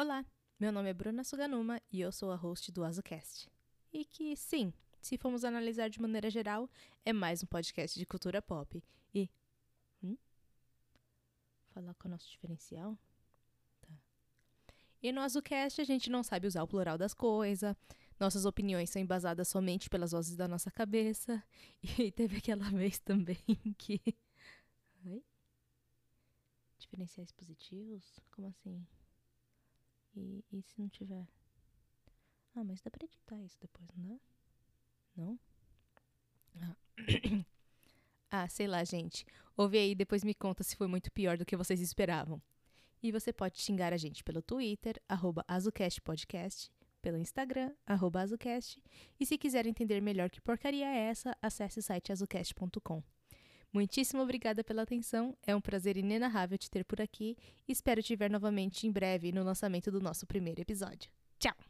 Olá, meu nome é Bruna Suganuma e eu sou a host do AzuCast. E que, sim, se formos analisar de maneira geral, é mais um podcast de cultura pop. E. Hum? Falar com o nosso diferencial? Tá. E no AzuCast a gente não sabe usar o plural das coisas, nossas opiniões são embasadas somente pelas vozes da nossa cabeça. E teve aquela vez também que. Oi? Diferenciais positivos? Como assim? E, e se não tiver? Ah, mas dá pra editar isso depois, não dá? Não? Ah. ah, sei lá, gente. Ouve aí depois me conta se foi muito pior do que vocês esperavam. E você pode xingar a gente pelo Twitter, arroba AzuCastPodcast, pelo Instagram, arroba AzuCast, e se quiser entender melhor que porcaria é essa, acesse o site azucast.com. Muitíssimo obrigada pela atenção, é um prazer inenarrável te ter por aqui. Espero te ver novamente em breve no lançamento do nosso primeiro episódio. Tchau!